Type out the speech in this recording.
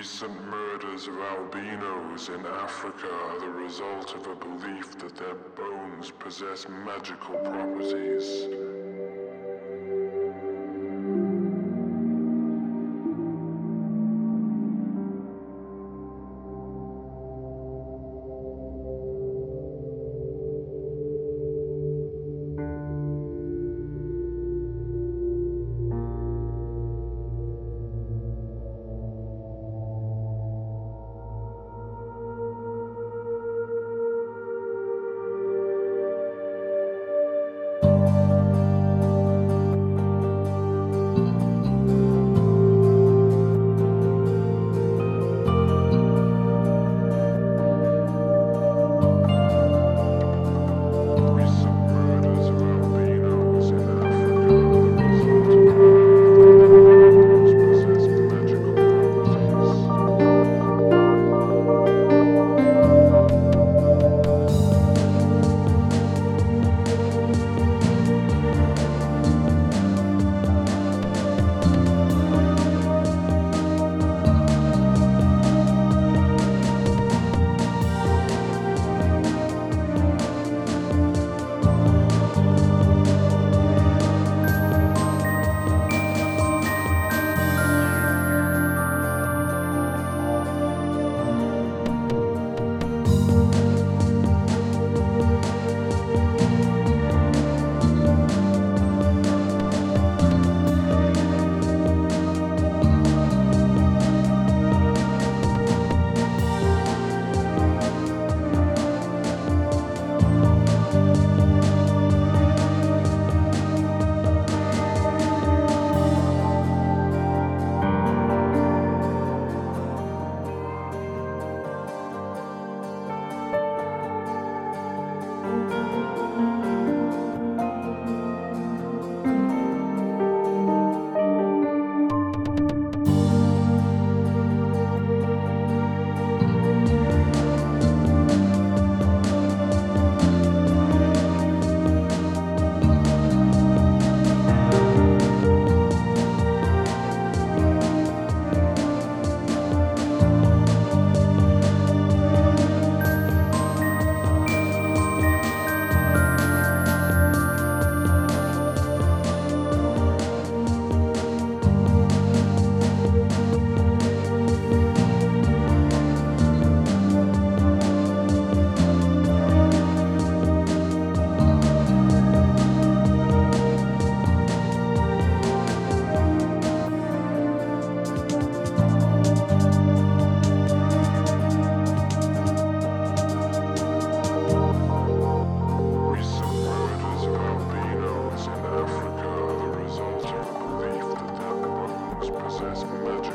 recent murders of albinos in Africa are the result of a belief that their bones possess magical properties. ask me about